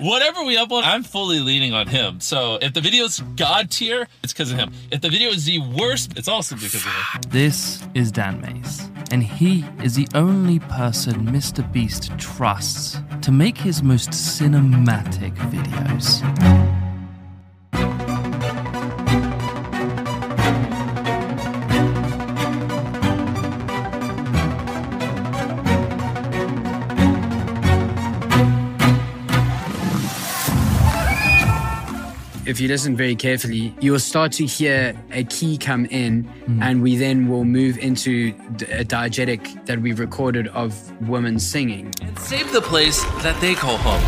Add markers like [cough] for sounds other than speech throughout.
Whatever we upload, I'm fully leaning on him. So if the video's God tier, it's because of him. If the video is the worst, it's also because of him. This is Dan Mace, and he is the only person Mr. Beast trusts to make his most cinematic videos. If you listen very carefully, you will start to hear a key come in, hmm. and we then will move into a diegetic that we've recorded of women singing. And save the place that they call home.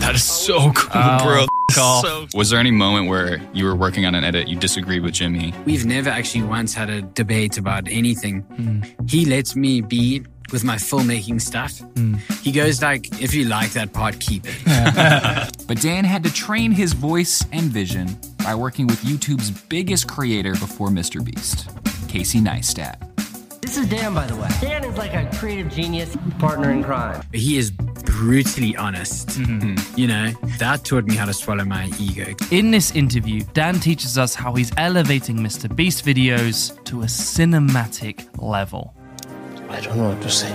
That is so cool, Oh, bro. God. So- was there any moment where you were working on an edit, you disagreed with Jimmy? We've never actually once had a debate about anything. Hmm. He lets me be with my filmmaking stuff. Hmm. He goes like, if you like that part, keep it. [laughs] But Dan had to train his voice and vision by working with YouTube's biggest creator before Mr. Beast, Casey Neistat. This is Dan, by the way. Dan is like a creative genius partner in crime. he is brutally honest. Mm-hmm. You know, that taught me how to swallow my ego. In this interview, Dan teaches us how he's elevating Mr. Beast videos to a cinematic level. I don't know what to say.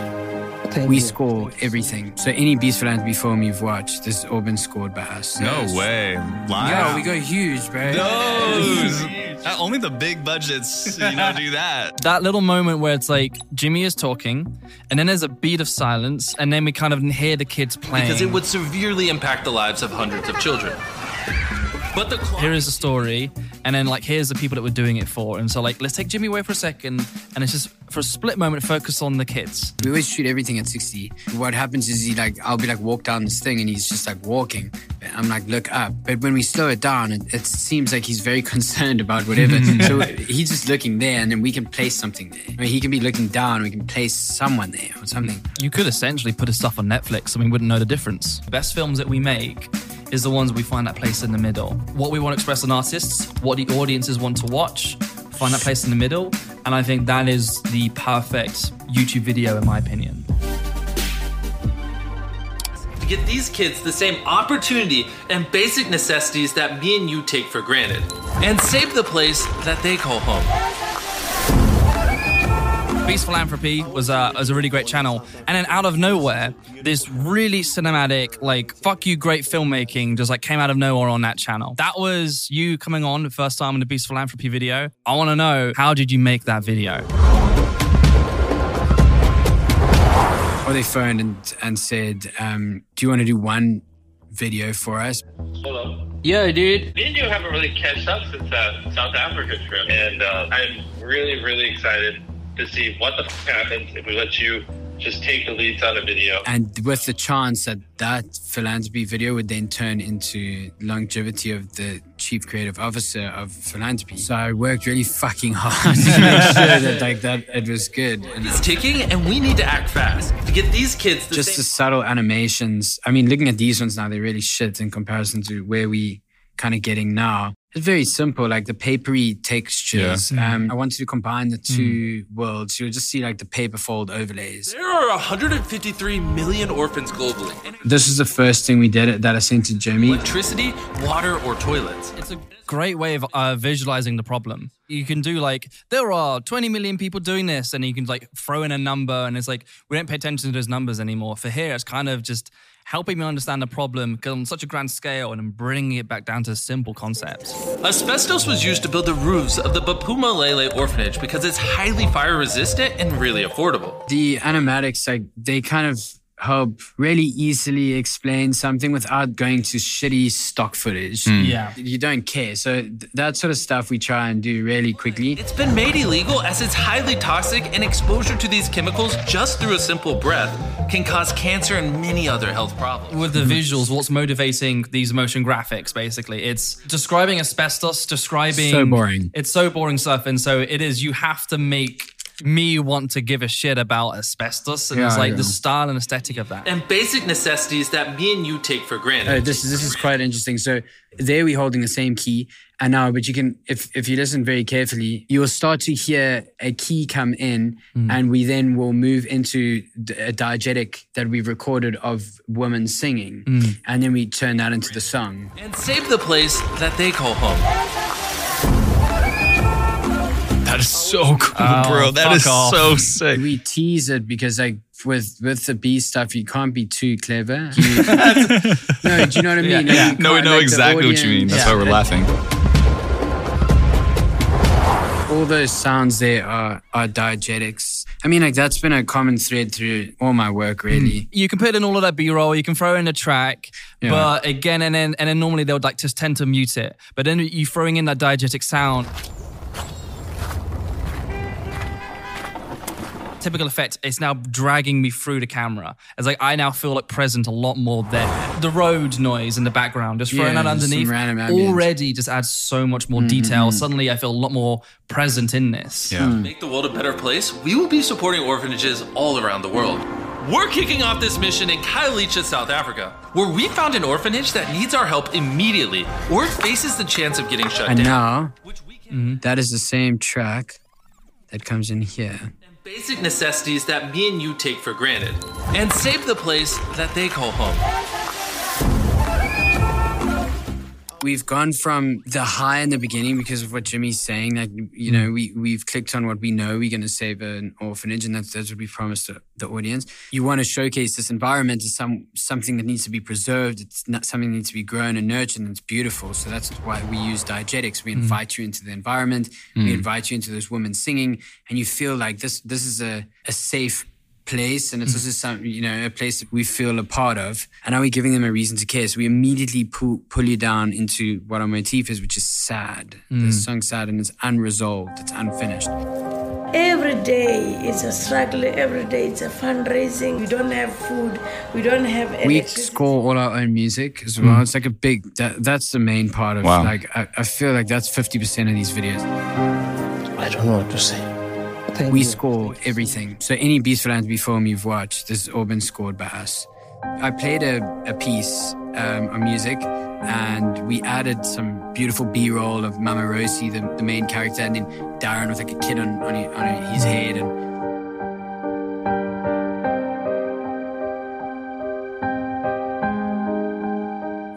Thank We you. score everything. So any Beast Philanthropy film you've watched, this has all been scored by us. So No it's- way. Live? Yeah, we go huge, bro. Those. Uh, only the big budgets, you know, do that. [laughs] That little moment where it's like Jimmy is talking, and then there's a beat of silence, and then we kind of hear the kids playing. Because it would severely impact the lives of hundreds of children. But the clock here is the story, and then like here's the people that we're doing it for, and so like let's take Jimmy away for a second, and it's just for a split moment focus on the kids. We always shoot everything at 60. What happens is he like, I'll be like, walk down this thing and he's just like walking. I'm like, look up. But when we slow it down, it, it seems like he's very [laughs] concerned about whatever. [laughs] so he's just looking there and then we can place something there. I mean, he can be looking down, we can place someone there or something. You could essentially put his stuff on Netflix, and we wouldn't know the difference. The best films that we make is the ones we find that place in the middle. What we want to express on artists, what the audiences want to watch, find that place in the middle, and I think that is the perfect YouTube video, in my opinion. to get these kids the same opportunity and basic necessities that me and you take for granted. And save the place that they call home. Beast Philanthropy was a, was a really great channel. And then out of nowhere, this really cinematic, like, fuck you, great filmmaking just like came out of nowhere on that channel. That was you coming on the first time in the Beast Philanthropy video. I want to know, how did you make that video? Or they phoned and, and said, um, do you want to do one video for us? Hello. Yo, dude. Me and you haven't really catched up since that South Africa trip, and uh, I'm really, really excited to see what the f- happens if we let you just take the leads on a video. And with the chance that that philanthropy video would then turn into longevity of the chief creative officer of philanthropy. So I worked really fucking hard to make [laughs] sure that like that it was good. And It's ticking, and we need to act fast to get these kids the just same the subtle animations. I mean, looking at these ones now, they're really shit in comparison to where we kind of getting now. It's very simple, like the papery textures. Yeah. Um, I wanted to combine the two worlds. You'll just see like the paper fold overlays. There are 153 million orphans globally. This is the first thing we did that I sent to Jimmy. electricity, water, or toilets. It's a great way of uh, visualizing the problem. You can do like there are 20 million people doing this, and you can like throw in a number, and it's like we don't pay attention to those numbers anymore. For here, it's kind of just helping me understand the problem on such a grand scale and bringing it back down to simple concepts. Asbestos was used to build the roofs of the Bapumalele orphanage because it's highly fire resistant and really affordable. The animatics, like they kind of help really easily explain something without going to shitty stock footage. Mm. Yeah. You don't care. So th- that sort of stuff we try and do really quickly. It's been made illegal as it's highly toxic and exposure to these chemicals just through a simple breath can cause cancer and many other health problems. With the visuals, what's motivating these motion graphics basically? It's describing asbestos, describing So boring. It's so boring stuff and so it is you have to make me want to give a shit about asbestos and it's like yeah. the style and aesthetic of that. And basic necessities that me and you take for granted. Oh, this this is quite interesting. So there we're holding the same key, and now, but you can, if if you listen very carefully, you will start to hear a key come in, hmm. and we then will move into a diegetic that we've recorded of women singing, hmm. and then we turn that into the song. and save the place that they call home. That is so oh, cool, Oh, bro. That is fuck off. so sick. We tease it because like with with the B stuff, you can't be too clever. [laughs] You- no, do you know what I mean? Yeah, yeah. No, we know like, exactly what you mean. audience- That's why we're laughing. all those sounds there are are diegetics. I mean, like that's been a common thread through all my work, hmm. really. you can put in all of that B-roll, you can throw in a track, Yeah. but again, and then and then normally they would like just tend to mute it. But then you throwing in that diegetic sound. Typical effect, it's now dragging me through the camera. It's like I now feel like present a lot more there. The road noise in the background, just throwing Yeah, that underneath, already just adds so much more mm-hmm, detail. Mm-hmm. Suddenly I feel a lot more present in this. Yeah. Hmm. Make the world a better place, we will be supporting orphanages all around the world. We're kicking off this mission in Khayelitsha, South Africa, where we found an orphanage that needs our help immediately or faces the chance of getting shut And down. now which we can mm-hmm. that is the same track that comes in here. Basic necessities that me and you take for granted and save the place that they call home. We've gone from the high in the beginning because of what Jimmy's saying that you know mm. we we've clicked on what we know we're going to save an orphanage and that's that's what we promised the, the audience. You want to showcase this environment as some something that needs to be preserved. It's not something that needs to be grown and nurtured and it's beautiful. So that's why we use diegetics. We mm. invite you into the environment. We mm. invite you into those women singing, and you feel like this this is a a safe place and it's mm-hmm. also some you know a place that we feel a part of. And are we giving them a reason to care. So we immediately pull, pull you down into what our motif is which is sad. The mm. song's sad and it's unresolved. It's unfinished. Every day it's a struggle. Every day it's a fundraising. We don't have food. We don't have we score all our own music as well. Mm. It's like a big that, that's the main part of Wow. like I, I feel like that's 50% of these videos. I don't know what to say. Thank we you. score everything. So any Beast Philanthropy film you've watched, this has all been scored by us. I played a, a piece um, of music and we added some beautiful B-roll of Mama Rosie, the, the main character, and then Darren with like a kid on, on, on his head. And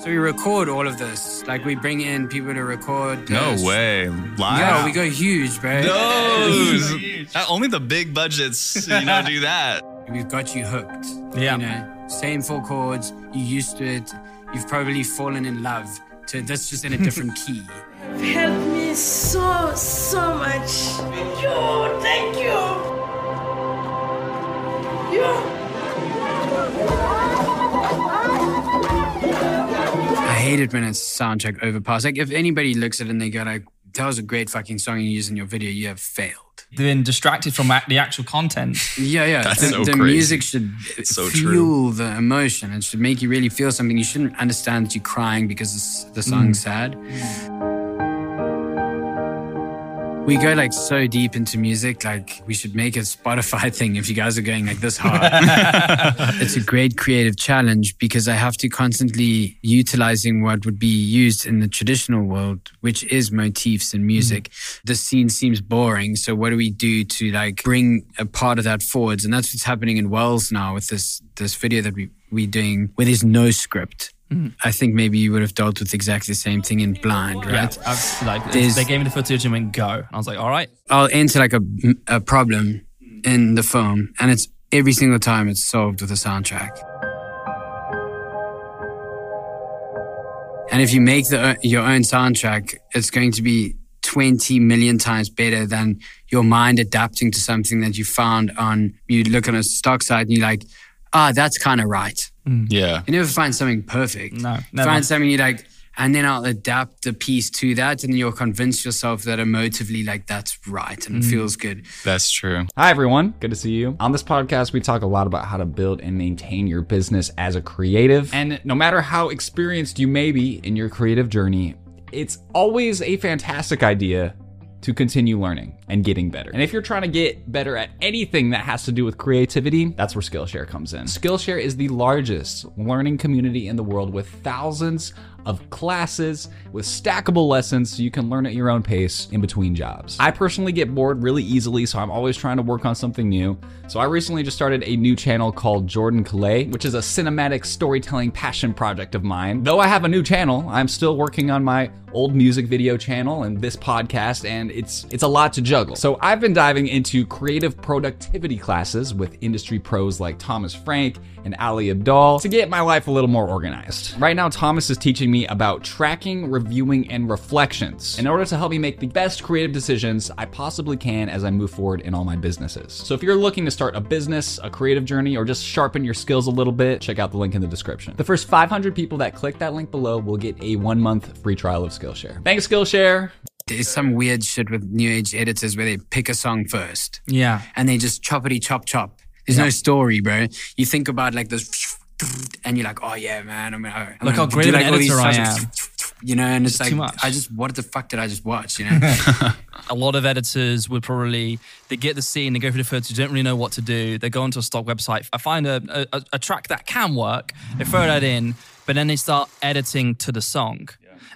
so we record all of this. Like we bring in people to record. No way. Live. Yeah, we go huge, bro. Those. Uh, Only the big budgets, you know, do that. We've got you hooked. Yeah. You know, same four chords, you're used to it. You've probably fallen in love to this just in a different [laughs] key. You've helped me so so much. Thank you. Thank you. You. I hate it when it's soundtrack overpass. Like if anybody looks at it and they go like, that was a great fucking song you used in your video, you have failed. They've Been distracted from the actual content. Yeah, yeah. That's the so the crazy. music should so fuel true. the emotion. It should make you really feel something. You shouldn't understand that you're crying because the song's mm. sad. Mm. We go like so deep into music, like we should make a Spotify [laughs] thing if you guys are going like this hard. [laughs] it's a great creative challenge because I have to constantly utilizing what would be used in the traditional world, which is motifs and music. Mm-hmm. The scene seems boring. So what do we do to like bring a part of that forwards? And that's what's happening in Wells now with this this video that we we doing where there's no script. Mm-hmm. I think maybe you would have dealt with exactly the same thing in Blind, right? Yeah, I've, like There's- they gave me the footage and went go. And I was like, all right. I'll enter like a, a problem in the film, and it's every single time it's solved with a soundtrack. And if you make the, your own soundtrack, it's going to be 20 million times better than your mind adapting to something that you found on, you look on a stock site and you're like, ah, that's kind of right. Yeah. You never find something perfect. No, You never. Find something you like, and then I'll adapt the piece to that, and you'll convince yourself that emotively, like, that's right and it Mm. feels good. That's true. Hi, everyone. Good to see you. On this podcast, we talk a lot about how to build and maintain your business as a creative. And no matter how experienced you may be in your creative journey, it's always a fantastic idea to continue learning and getting better. And if you're trying to get better at anything that has to do with creativity, that's where Skillshare comes in. Skillshare is the largest learning community in the world with thousands of classes with stackable lessons so you can learn at your own pace in between jobs. I personally get bored really easily, so I'm always trying to work on something new. So I recently just started a new channel called Jordan Calais, which is a cinematic storytelling passion project of mine. Though I have a new channel, I'm still working on my old music video channel and this podcast and it's it's a lot to juggle. So I've been diving into creative productivity classes with industry pros like Thomas Frank and Ali Abdaal to get my life a little more organized. Right now Thomas is teaching me about tracking, reviewing and reflections in order to help me make the best creative decisions I possibly can as I move forward in all my businesses. So if you're looking to start a business, a creative journey or just sharpen your skills a little bit, check out the link in the description. The first 500 people that click that link below will get a 1 month free trial of Skillshare. Thanks Skillshare. There's some weird shit with new age editors where they pick a song first Yeah. and they just choppity chop chop. There's no story, bro. You think about like this, and you're like, oh yeah, man. I mean, I, I'm Look how great do, of an like, all editor I shots, [laughs] You know, and it's, It's like, too much. I just, what the fuck did I just watch? You know, [laughs] a lot of editors would probably they get the scene, they go through the footage, don't really know what to do. They go onto a stock website, I find a, a, a track that can work, they throw that in, but then they start editing to the song.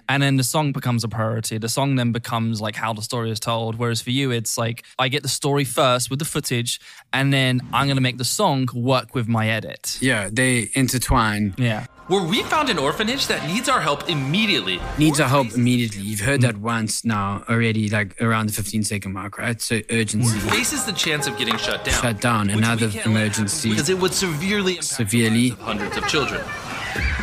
And then the song becomes a priority. The song then becomes like how the story is told. Whereas for you, it's like I get the story first with the footage, and then I'm gonna make the song work with my edit. yeah, they intertwine. Yeah. Where we found an orphanage that needs our help immediately. Needs our help immediately. You've heard that once now already, like around the 15 second mark, right? So urgency. Faces the chance of getting shut down. Shut down. Another emergency. Because it would severely impact Severely. hundreds of children.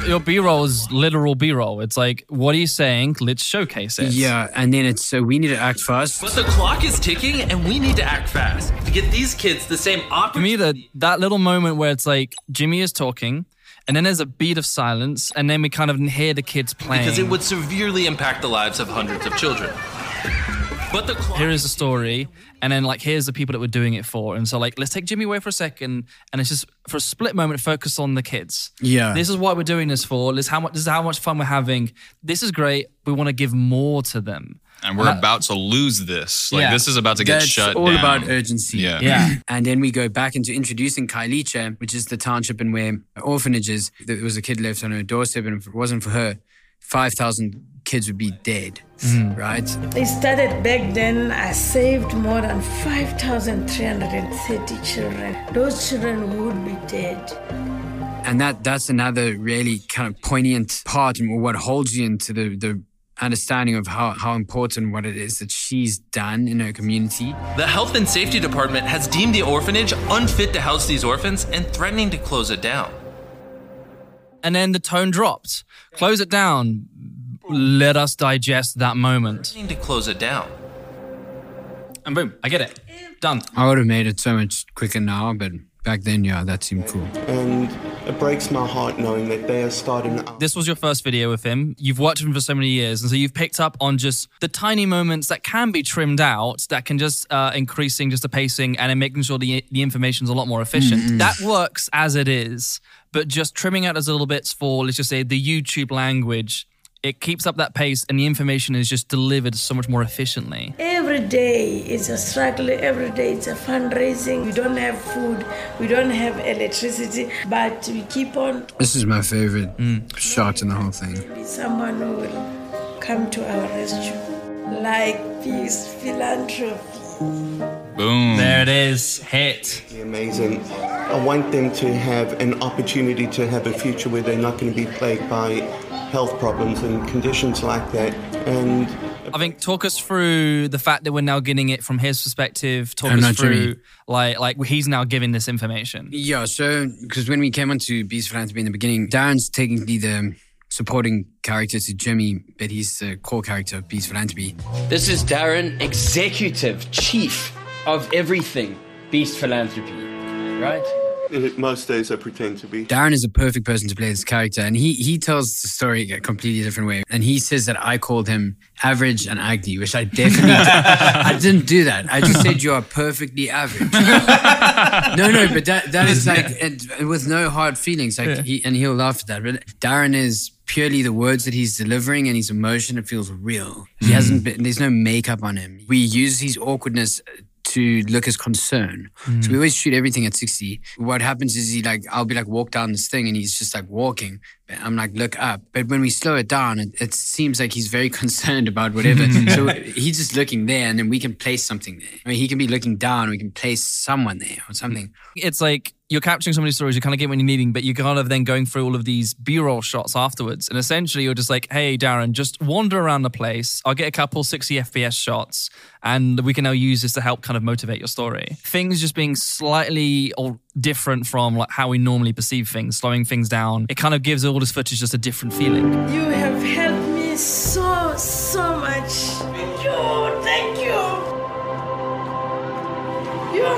Your B-roll is literal B-roll. It's like, what are you saying? Let's showcase it. Yeah, and then it's so we need to act fast. But the clock is ticking and we need to act fast to get these kids the same opportunity. For me, that that little moment where it's like Jimmy is talking, and then there's a beat of silence, and then we kind of hear the kids playing. Because it would severely impact the lives of hundreds of children. But the clock Here is the story, and then like here's the people that we're doing it for, and so like let's take Jimmy away for a second, and it's just for a split moment focus on the kids. Yeah. This is what we're doing this for. This is how much. This is how much fun we're having. This is great. We want to give more to them. And we're uh, about to lose this. Like Yeah. this is about to get That's shut all down. about urgency. Yeah. Yeah. [clears throat] And then we go back into introducing Khayelitsha, which is the township in where orphanages, there was a kid left on her doorstep, and if it wasn't for her, 5,000 kids would be dead, mm-hmm. right? They started back then. I saved more than 5,330 children. Those children would be dead. And that that's another really kind of poignant part and what holds you into the, the understanding of how, how important what it is that she's done in her community. The Health and Safety Department has deemed the orphanage unfit to house these orphans and threatening to close it down. And then the tone dropped. Close it down. Let us digest that moment. Need to close it down. And boom, I get it. Done. I would have made it so much quicker now, but back then, yeah, that seemed cool. And it breaks my heart knowing that they are starting out. This was your first video with him. You've watched him for so many years, and so you've picked up on just the tiny moments that can be trimmed out, that can just uh, increasing just the pacing and then making sure the the information's a lot more efficient. That works as it is, but just trimming out those little bits for let's just say the YouTube language. It keeps up that pace, and the information is just delivered so much more efficiently. Every day is a struggle. Every day it's a fundraising. We don't have food. We don't have electricity, but we keep on. This is my favorite mm. shot in the whole thing. Someone who will come to our rescue. Like Beast, philanthropy. Boom. There it is. Hit. Amazing. I want them to have an opportunity to have a future where they're not going to be plagued by health problems and conditions like that. And I think talk us through the fact that we're now getting it from his perspective. Talk I'm us through Jimmy. like like he's now giving this information. Yeah, so because when we came onto Beast Philanthropy in the beginning, Darren's technically the supporting character to Jimmy, but he's the core character of Beast Philanthropy. This is Darren, executive chief of everything Beast Philanthropy, right? most days I pretend to be. Darren is a perfect person to play this character, and he he tells the story a completely different way. And he says that I called him average and ugly, which I definitely [laughs] I didn't do that. I just said you are perfectly average. [laughs] no, no, but that that is like and with no hard feelings. Like Yeah. he and he'll laugh at that. But Darren is purely the words that he's delivering and his emotion. It feels real. He hmm. hasn't been. There's no makeup on him. We use his awkwardness to look as concern. So we mm. always shoot everything at 60. What happens is he like, I'll be like, walk down this thing and he's just like walking. I'm like, look up. But when we slow it down, it, it seems like he's very [laughs] concerned about whatever. [laughs] so he's just looking there and then we can place something there. I mean, he can be looking down. We can place someone there or something. It's like you're capturing of these stories, you kind of get what you're needing, but you're kind of then going through all of these B-roll shots afterwards. And essentially you're just like, hey, Darren, just wander around the place. I'll get a couple 60 FPS shots and we can now use this to help kind of motivate your story. Things just being slightly or different from like how we normally perceive things, slowing things down. It kind of gives all this footage just a different feeling. You have helped me so, so much. Thank you. Thank you. You.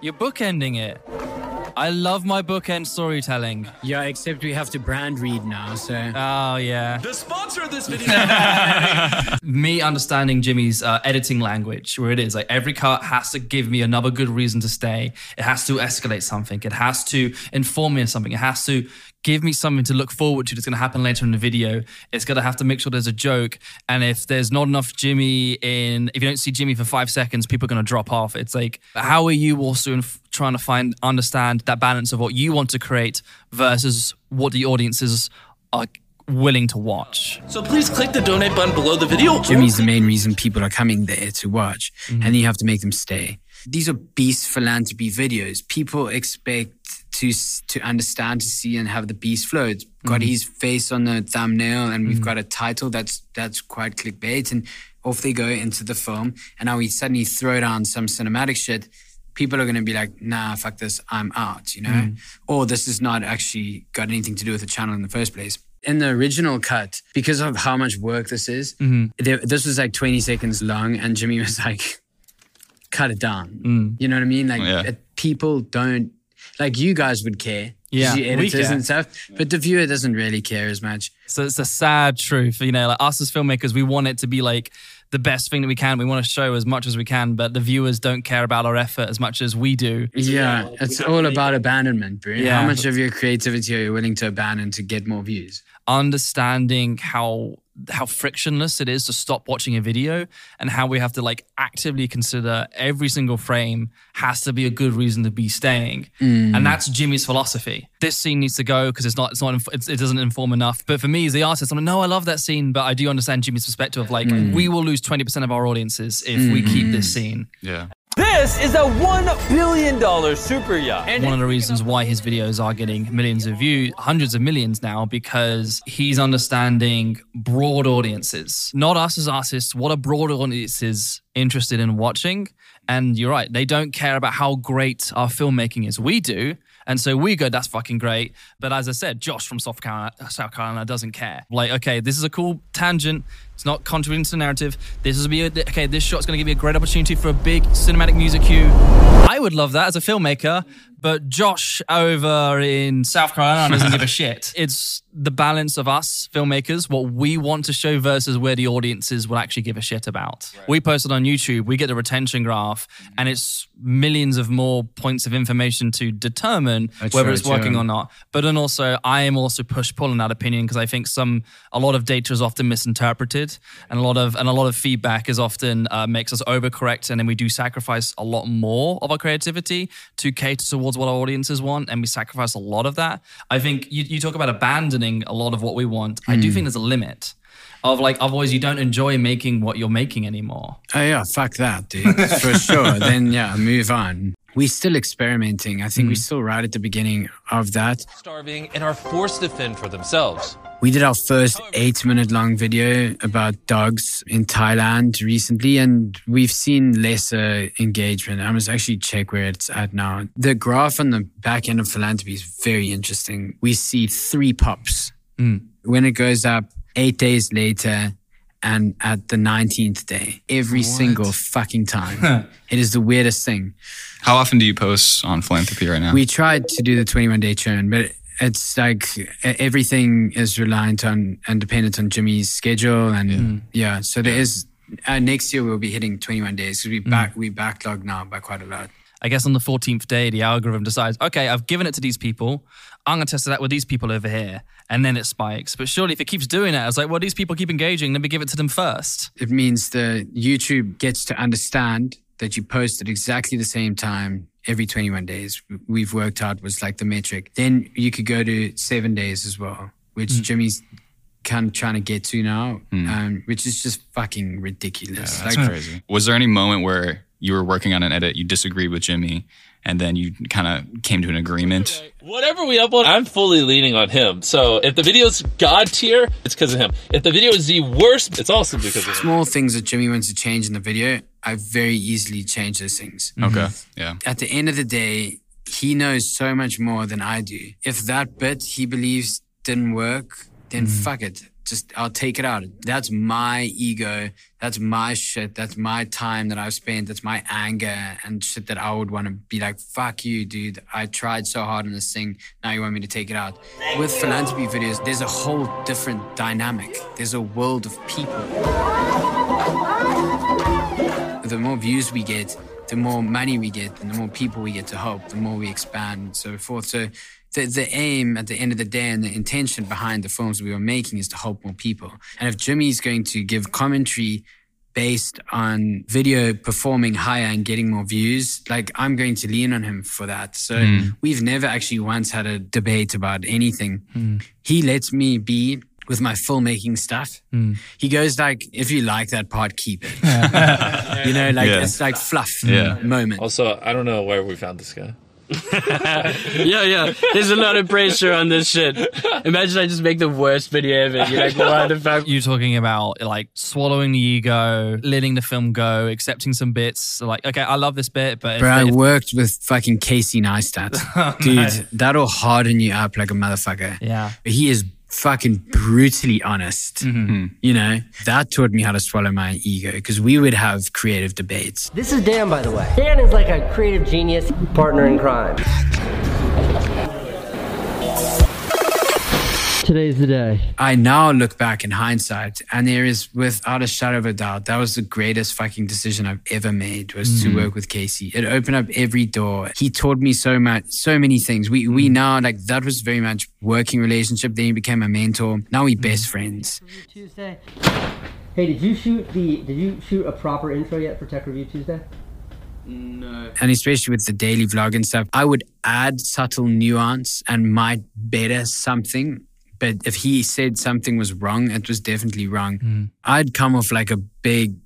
You're bookending it. I love my bookend storytelling. Yeah, except we have to brand read now. So. Oh, yeah. The sponsor of this video. [laughs] me understanding Jimmy's uh, editing language, where it is like every cut has to give me another good reason to stay. It has to escalate something. It has to inform me of something. It has to give me something to look forward to that's going to happen later in the video. It's going to have to make sure there's a joke. And if there's not enough Jimmy in, if you don't see Jimmy for five seconds, people are going to drop off. It's like, how are you also inf- trying to find, understand that balance of what you want to create versus what the audiences are willing to watch? so please click the donate button below the video. Jimmy's the main reason people are coming there to watch, mm-hmm. and you have to make them stay. These are beast philanthropy videos. People expect to to understand, to see, and have the beast flow. It's got mm-hmm. his face on the thumbnail, and we've mm-hmm. got a title that's that's quite clickbait, and off they go into the film. And now we suddenly throw down some cinematic shit. People are going to be like, "Nah, fuck this, I'm out," you know, mm-hmm. or this is not actually got anything to do with the channel in the first place. In the original cut, because of how much work this is, there, this was like 20 seconds long, and Jimmy was like, cut it down. Mm. You know what I mean? Like, Yeah. it- people don't, like, you guys would care. Yeah, you we editors care. and stuff, but the viewer doesn't really care as much. So it's a sad truth. You know, like us as filmmakers, we want it to be like the best thing that we can. We want to show as much as we can, but the viewers don't care about our effort as much as we do. Yeah, it's all about abandonment, bro. Yeah. How much of your creativity are you willing to abandon to get more views? Understanding how how frictionless it is to stop watching a video and how we have to like actively consider every single frame has to be a good reason to be staying Mm. and that's jimmy's philosophy this scene needs to go because it's not it's not it's, it doesn't inform enough but for me as the artist i'm like no i love that scene but i do understand jimmy's perspective of like Mm. we will lose 20% of our audiences if we keep this scene Yeah. This is a $1 billion super yacht. And one of the reasons why his videos are getting millions of views, hundreds of millions now, because he's understanding broad audiences, not us as artists, what a broad audience is interested in watching. And you're right, they don't care about how great our filmmaking is. We do. And so we go, that's fucking great. But as I said, Josh from South Carolina, South Carolina doesn't care. Like, okay, this is a cool tangent. It's not contributing to the narrative. This is be a, okay. This shot's going to give you a great opportunity for a big cinematic music cue. I would love that as a filmmaker, but Josh over in South Carolina doesn't give a [laughs] shit. It's the balance of us filmmakers, what we want to show versus where the audiences will actually give a shit about. We post it on YouTube, we get the retention graph, mm-hmm. and it's millions of more points of information to determine That's whether right, it's working yeah. or not. But then also, I am also push pull in that opinion because I think some a lot of data is often misinterpreted, and a lot of and a lot of feedback is often uh, makes us overcorrect, and then we do sacrifice a lot more of our creativity to cater towards what our audiences want, and we sacrifice a lot of that. I think you, you talk about abandoning a lot of what we want. I do Mm. think there's a limit. of like otherwise you don't enjoy making what you're making anymore. Oh yeah, fuck that, dude. For [laughs] sure. Then yeah, move on. We're still experimenting. I think we're still right at the beginning of that. Starving and are forced to fend for themselves. We did our first eight minute long video about dogs in Thailand recently, and we've seen lesser engagement. I must actually check where it's at now. The graph on the back end of philanthropy is very interesting. We see three pops. Hmm. When it goes up eight days later and at the 19th day, every single fucking time. [laughs] it is the weirdest thing. How often do you post on philanthropy right now? We tried to do the 21 day churn, but it's like everything is reliant on and dependent on Jimmy's schedule. And yeah, so there is, uh, next year we'll be hitting 21 days because we back, we backlog now by quite a lot. I guess on the 14th day, the algorithm decides, okay, I've given it to these people. I'm going to test it out with these people over here. And then it spikes. But surely if it keeps doing it, it's like, well, these people keep engaging. Let me give it to them first. It means the YouTube gets to understand that you post at exactly the same time every 21 days. We've worked out was like the metric. Then you could go to seven days as well, which Jimmy's kind of trying to get to now, um, which is just fucking ridiculous. That's Like, crazy. Was there any moment where you were working on an edit, you disagreed with Jimmy, and then you kind of came to an agreement? Whatever we upload, I'm fully leaning on him. So if the video's God tier, it's because of him. If the video is the worst, it's also because of him. Small things that Jimmy wants to change in the video, I very easily change those things. Okay. Mm-hmm. Yeah. At the end of the day, he knows so much more than I do. If that bit he believes didn't work, then mm-hmm. fuck it. Just I'll take it out. That's my ego. That's my shit. That's my time that I've spent. That's my anger and shit that I would want to be like, fuck you, dude. I tried so hard on this thing. Now you want me to take it out. With philanthropy videos, there's a whole different dynamic. There's a world of people the more views we get, the more money we get, and the more people we get to help, the more we expand and so forth. So the, the aim at the end of the day and the intention behind the films we were making is to help more people. And if Jimmy's going to give commentary based on video performing higher and getting more views, like I'm going to lean on him for that. So Mm. we've never actually once had a debate about anything. He lets me be with my filmmaking stuff. Hmm. He goes like, if you like that part, keep it. [laughs] you know, like Yeah. it's like fluff Yeah. moment. Also, I don't know where we found this guy. [laughs] yeah, yeah. There's a lot of pressure on this shit. Imagine I just make the worst video ever. You're like, what the fuck? You talking about like swallowing the ego, letting the film go, accepting some bits. Like, okay, I love this bit, but if, Bro, I if- worked with fucking Casey Neistat. [laughs] Oh, Dude, no. that'll harden you up like a motherfucker. Yeah. He is fucking brutally honest. Mm-hmm. You know, that taught me how to swallow my ego because we would have creative debates. This is Dan, by the way. Dan is like a creative genius, partner in crime. Today's the day. I now look back in hindsight, and there is, without a shadow of a doubt, that was the greatest fucking decision I've ever made was to Mhm. work with Casey. It opened up every door. He taught me so much, so many things. We we now like that was very much working relationship. Then he became a mentor. Now we best friends. Tuesday. Hey, did you shoot the? Did you shoot a proper intro yet for Tech Review Tuesday? No. and especially with the daily vlog and stuff, I would add subtle nuance and might better something. But if he said something was wrong, it was definitely wrong. Mm. I'd come off like a big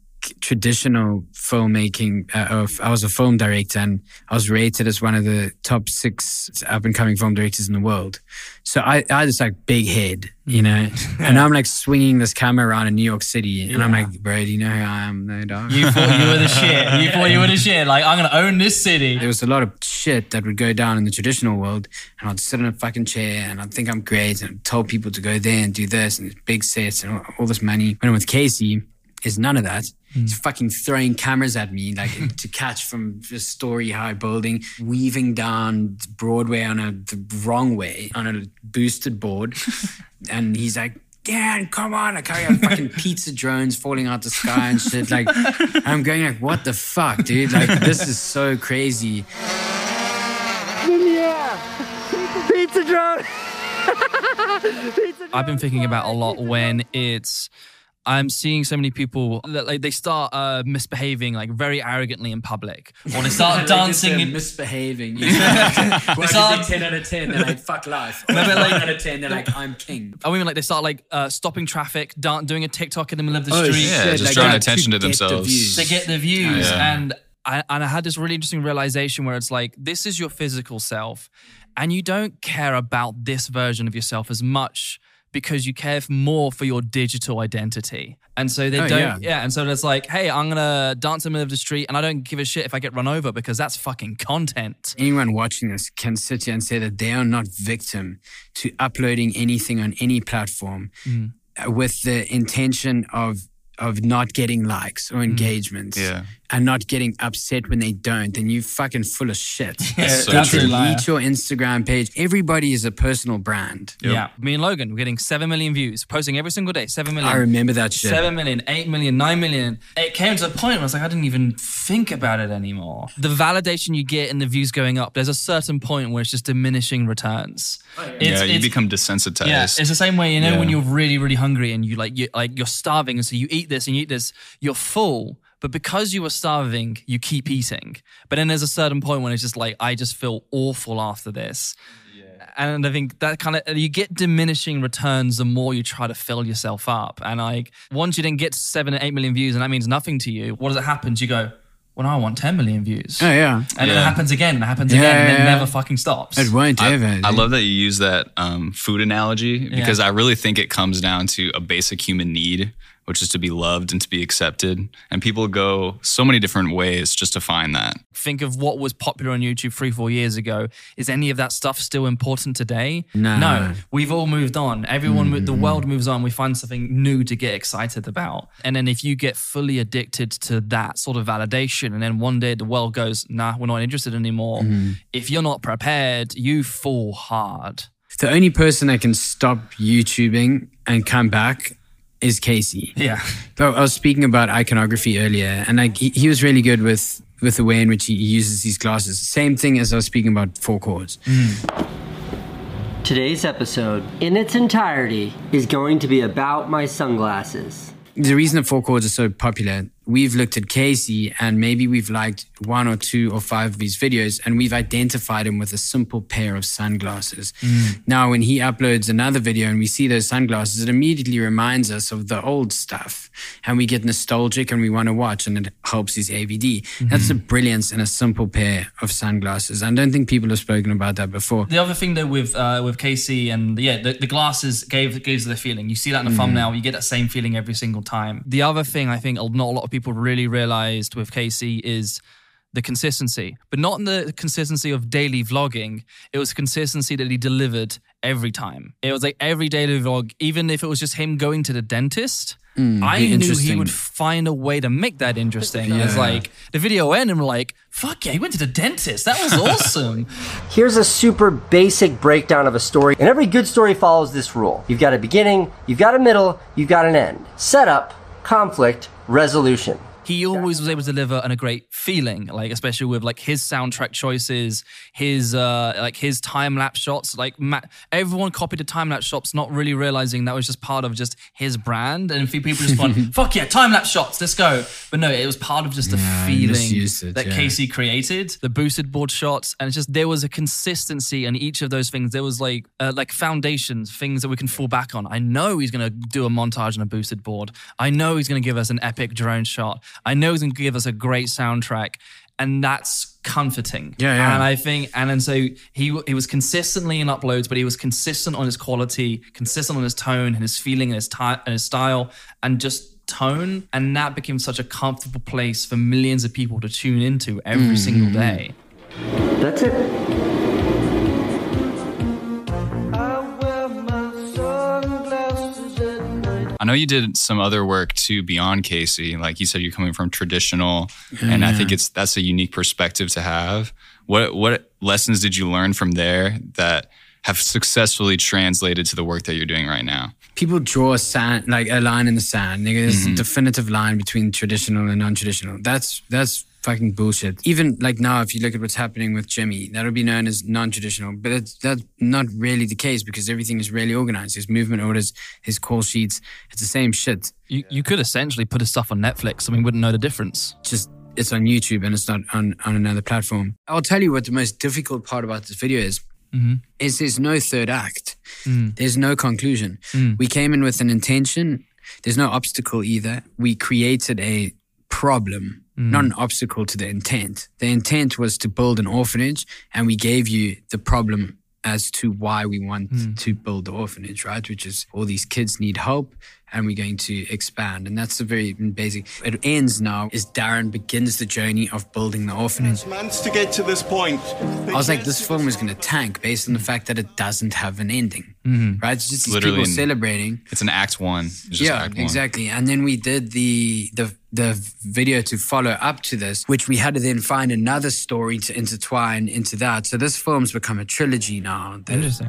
traditional filmmaking. Uh, of, I was a film director and I was rated as one of the top six up and coming film directors in the world. So I, I had this like big head, you know, and I'm like swinging this camera around in New York City, and I'm like, bro, do you know who I am? No, dog. you thought you were the shit. You [laughs] thought you were the shit. Like, I'm going to own this city. There was a lot of shit that would go down in the traditional world, and I'd sit in a fucking chair and I'd think I'm great and I tell people to go there and do this and big sets and all, all this money. When I'm with Casey, is none of that. Hmm. He's fucking throwing cameras at me like [laughs] to catch from a story high building, weaving down Broadway on a the wrong way on a boosted board, [laughs] and he's like. Dan, come on! Like I got fucking [laughs] pizza drones falling out the sky and shit. Like I'm going like, what the fuck, dude? Like this is so crazy. Yeah. Pizza drone. I've been thinking about a lot when it's I'm seeing so many people that like they start uh, misbehaving like very arrogantly in public, or they start [laughs] dancing. They're in, misbehaving. [laughs] They Why start- 10 out of 10? They're like, fuck life. No, but like- 9 out of 10, they're like, I'm king. I mean, like they start like uh, stopping traffic, dan- doing a TikTok in the middle of the Oh, street. Yeah, just drawing attention to themselves. to get the views. Yeah. And I, and I had this really interesting realization where it's like, this is your physical self, and you don't care about this version of yourself as much because you care more for your digital identity. And so they Oh, don't, yeah. yeah. And so it's like, hey, I'm gonna dance in the middle of the street, and I don't give a shit if I get run over because that's fucking content. Anyone watching this can sit here and say that they are not victim to uploading anything on any platform Mm. uh, with the intention of of not getting likes Mm. or engagements Yeah. And not getting upset when they don't, then you fucking full of shit. [laughs] Yeah, so You true. delete your Instagram page. Everybody is a personal brand. Yeah. Me and Logan, we're getting 7 million views, posting every single day, 7 million. I remember that shit. 7 million, 8 million, 9 million. It came to a point where I was like, I didn't even think about it anymore. The validation you get in the views going up, there's a certain point where it's just diminishing returns. Oh, it's- yeah, you become desensitized. yeah, it's the same way, you know, when you're really, really hungry and you like you like you're starving, and so you eat this and you eat this, you're full. But because you were starving, you keep eating. But then there's a certain point when it's just like, I just feel awful after this. Yeah. And I think that kind of you get diminishing returns the more you try to fill yourself up. And like once you then get seven or eight million views and that means nothing to you, what does it happen? You go, well, now I want 10 million views. Oh, yeah. And then it happens again and it happens Yeah, again and it yeah. never fucking stops. It won't I, ever. I love that you use that um, food analogy because Yeah. I really think it comes down to a basic human need, which is to be loved and to be accepted. And people go so many different ways just to find that. think of what was popular on YouTube three, four years ago. Is any of that stuff still important today? No. No. We've all moved on. Everyone, mo- the world moves on. We find something new to get excited about. And then if you get fully addicted to that sort of validation, and then one day the world goes, nah, we're not interested anymore. Mm-hmm. If you're not prepared, you fall hard. The only person that can stop YouTubing and come back is Casey. Yeah. So I was speaking about iconography earlier, and like he, he was really good with with the way in which he uses these glasses. Same thing as I was speaking about four chords. Mm. Today's episode, in its entirety, is going to be about my sunglasses. The reason that four chords are so popular, we've looked at Casey and maybe we've liked one or two or five of his videos and we've identified him with a simple pair of sunglasses. Mm. Now, when he uploads another video and we see those sunglasses, it immediately reminds us of the old stuff and we get nostalgic and we want to watch and it helps his AVD. That's the mm-hmm. brilliance in a simple pair of sunglasses. I don't think people have spoken about that before. The other thing though with uh, with Casey and yeah, the, the glasses gave gives the feeling. You see that in the mm. thumbnail, you get that same feeling every single time. The other thing I think not a lot of people really realized with Casey is the consistency, but not in the consistency of daily vlogging. It was consistency that he delivered every time. It was like every daily vlog, even if it was just him going to the dentist. Mm, I knew he would find a way to make that interesting. It's Yeah. like the video ended, and we're like, "Fuck yeah, he went to the dentist. That was awesome." [laughs] Here's a super basic breakdown of a story, and every good story follows this rule. You've got a beginning, you've got a middle, you've got an end. Setup, conflict, resolution. He always was able to deliver on a great feeling like especially with like his soundtrack choices his uh like his time lapse shots. Like ma- everyone copied the time lapse shots not really realizing that was just part of just his brand. And a few people just went [laughs] fuck yeah time lapse shots let's go. But no it was part of just the Yeah, feeling it, that yeah. casey created the boosted board shots. And it's just there was a consistency in each of those things. There was like uh, like foundations things that we can fall back on. I know he's going to do a montage on a boosted board. I know he's going to give us an epic drone shot i know he's going to give us a great soundtrack and that's comforting Yeah, yeah. and i think and then so he he was consistently in uploads but he was consistent on his quality consistent on his tone and his feeling and his time and his style and just tone and that became such a comfortable place for millions of people to tune into every mm. single day That's it. I know you did some other work too beyond Casey. Like you said, you're coming from traditional, and I think it's that's a unique perspective to have. What what lessons did you learn from there that have successfully translated to the work that you're doing right now? people draw a sand like a line in the sand. There's Mm-hmm. a definitive line between traditional and non-traditional. That's that's fucking bullshit. Even like now, if you look at what's happening with Jimmy, that'll be known as non-traditional, but that's, that's not really the case because everything is really organized. His movement orders, his call sheets, it's the same shit. You you could essentially put his stuff on Netflix and we wouldn't know the difference. Just it's on YouTube and it's not on, on another platform. I'll tell you what the most difficult part about this video is. Mhm. Is there's no third act. Mm. There's no conclusion. Mm. We came in with an intention. There's no obstacle either. We created a problem, Mm. not an obstacle to the intent. The intent was to build an orphanage, and we gave you the problem as to why we want Mm. to build the orphanage, right? Which is all these kids need help and we're going to expand. And that's the very basic. It ends now as Darren begins the journey of building the orphanage. Months to get to this point. I was like, this film is going to tank based on the fact that it doesn't have an ending, Mhm. right? It's just these Literally people in- celebrating. It's an act one. It's just yeah, act one. exactly. And then we did the the the video to follow up to this, which we had to then find another story to intertwine into that. So this film's become a trilogy now. Interesting.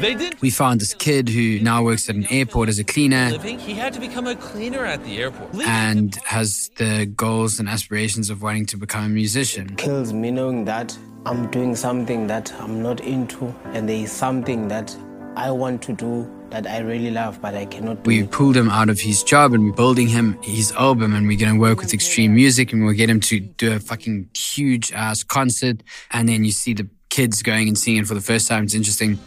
They did We found this kid who now works at an airport as a cleaner living. He had to become a cleaner at the airport. and has the goals and aspirations of wanting to become a musician. kills me knowing that I'm doing something that I'm not into, and there is something that I want to do that I really love, but I cannot do. We pulled him out of his job and we're building him his album and we're going to work with Extreme Music and we'll get him to do a fucking huge ass concert. And then you see the kids going and seeing it for the first time. It's interesting.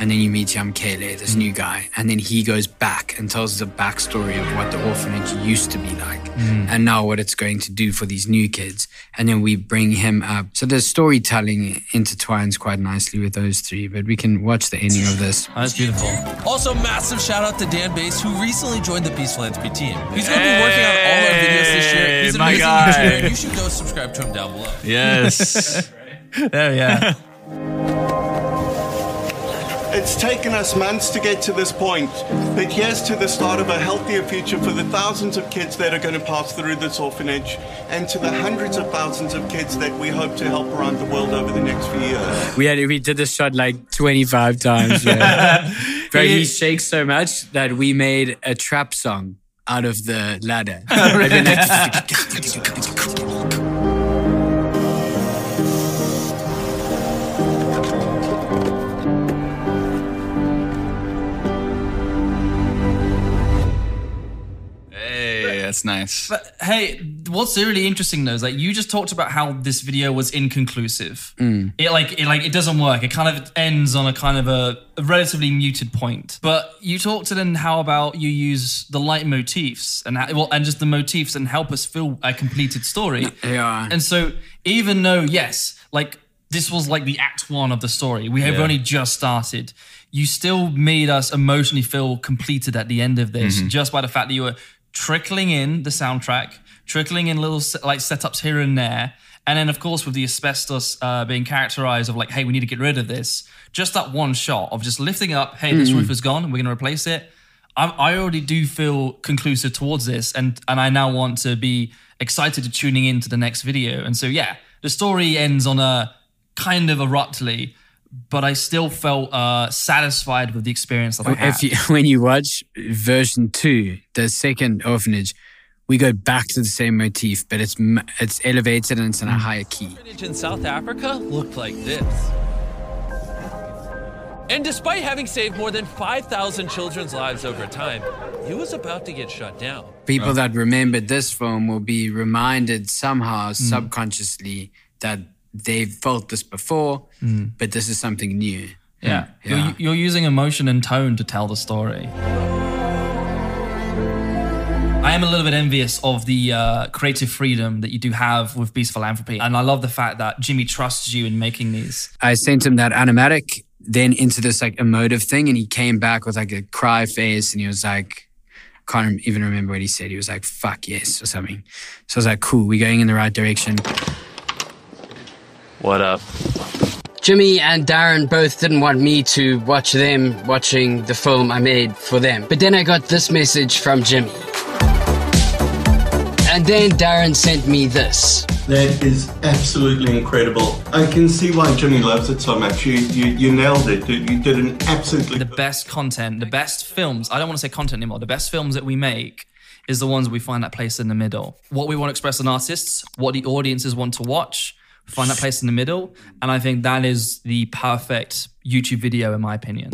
And then you meet Yam Kele, this new guy. And then he goes back and tells the backstory of what the orphanage used to be like Mm. and now what it's going to do for these new kids. And then we bring him up. So the storytelling intertwines quite nicely with those three, but we can watch the ending of this. That's beautiful. Also, massive shout out to Dan Mace, who recently joined the Beast Philanthropy team. He's going to be working on all our videos this year. He's an amazing guy. YouTuber, you should go subscribe to him down below. Yes. [laughs] there, yeah. It's taken us months to get to this point, but here's to the start of a healthier future for the thousands of kids that are going to pass through this orphanage and to the hundreds of thousands of kids that we hope to help around the world over the next few years. We had we did this shot like 25 times. Yeah. [laughs] Bro, he shakes so much that we made a trap song out of the ladder. [laughs] [laughs] that's nice. But hey, what's really interesting though is like you just talked about how this video was inconclusive. Mm. It like it like it doesn't work. It kind of ends on a kind of a, a relatively muted point. But you talked to then how about you use the leitmotifs and how, well and just the motifs and help us feel a completed story. Yeah. And so even though yes, like this was like the act one of the story, we have Yeah. only just started. You still made us emotionally feel completed at the end of this, Mhm. just by the fact that you were trickling in the soundtrack, trickling in little like setups here and there, and then of course with the asbestos uh, being characterized of like, hey, we need to get rid of this. Just that one shot of just lifting up, hey, this roof is gone, we're going to replace it. I, I already do feel conclusive towards this, and and I now want to be excited to tuning into the next video. And so yeah, the story ends on a kind of abruptly, but I still felt uh, satisfied with the experience that I had. if you, [laughs] when you watch version two, the second orphanage, we go back to the same motif, but it's it's elevated and it's in a higher key. orphanage in South Africa looked like this. And despite having saved more than 5,000 children's lives over time, it was about to get shut down. People that remembered this film will be reminded somehow subconsciously that they've felt this before, Mm. but this is something new. Yeah. Yeah. You're, you're using emotion and tone to tell the story. I am a little bit envious of the uh, creative freedom that you do have with Beast Philanthropy. And I love the fact that Jimmy trusts you in making these. I sent him that animatic, then into this like emotive thing, and he came back with like a cry face, and he was like, I can't even remember what he said. He was like, "Fuck yes" or something. So I was like, "Cool, we're going in the right direction." What up? Jimmy and Darren both didn't want me to watch them watching the film I made for them. But then I got this message from Jimmy. And then Darren sent me this. That is absolutely incredible. I can see why Jimmy loves it so much. You, you, you nailed it. You did an absolutely The best content, the best films, I don't want to say content anymore, the best films that we make is the ones we find that place in the middle. What we want to express on artists, what the audiences want to watch, find that place in the middle. And I think that is the perfect YouTube video, in my opinion.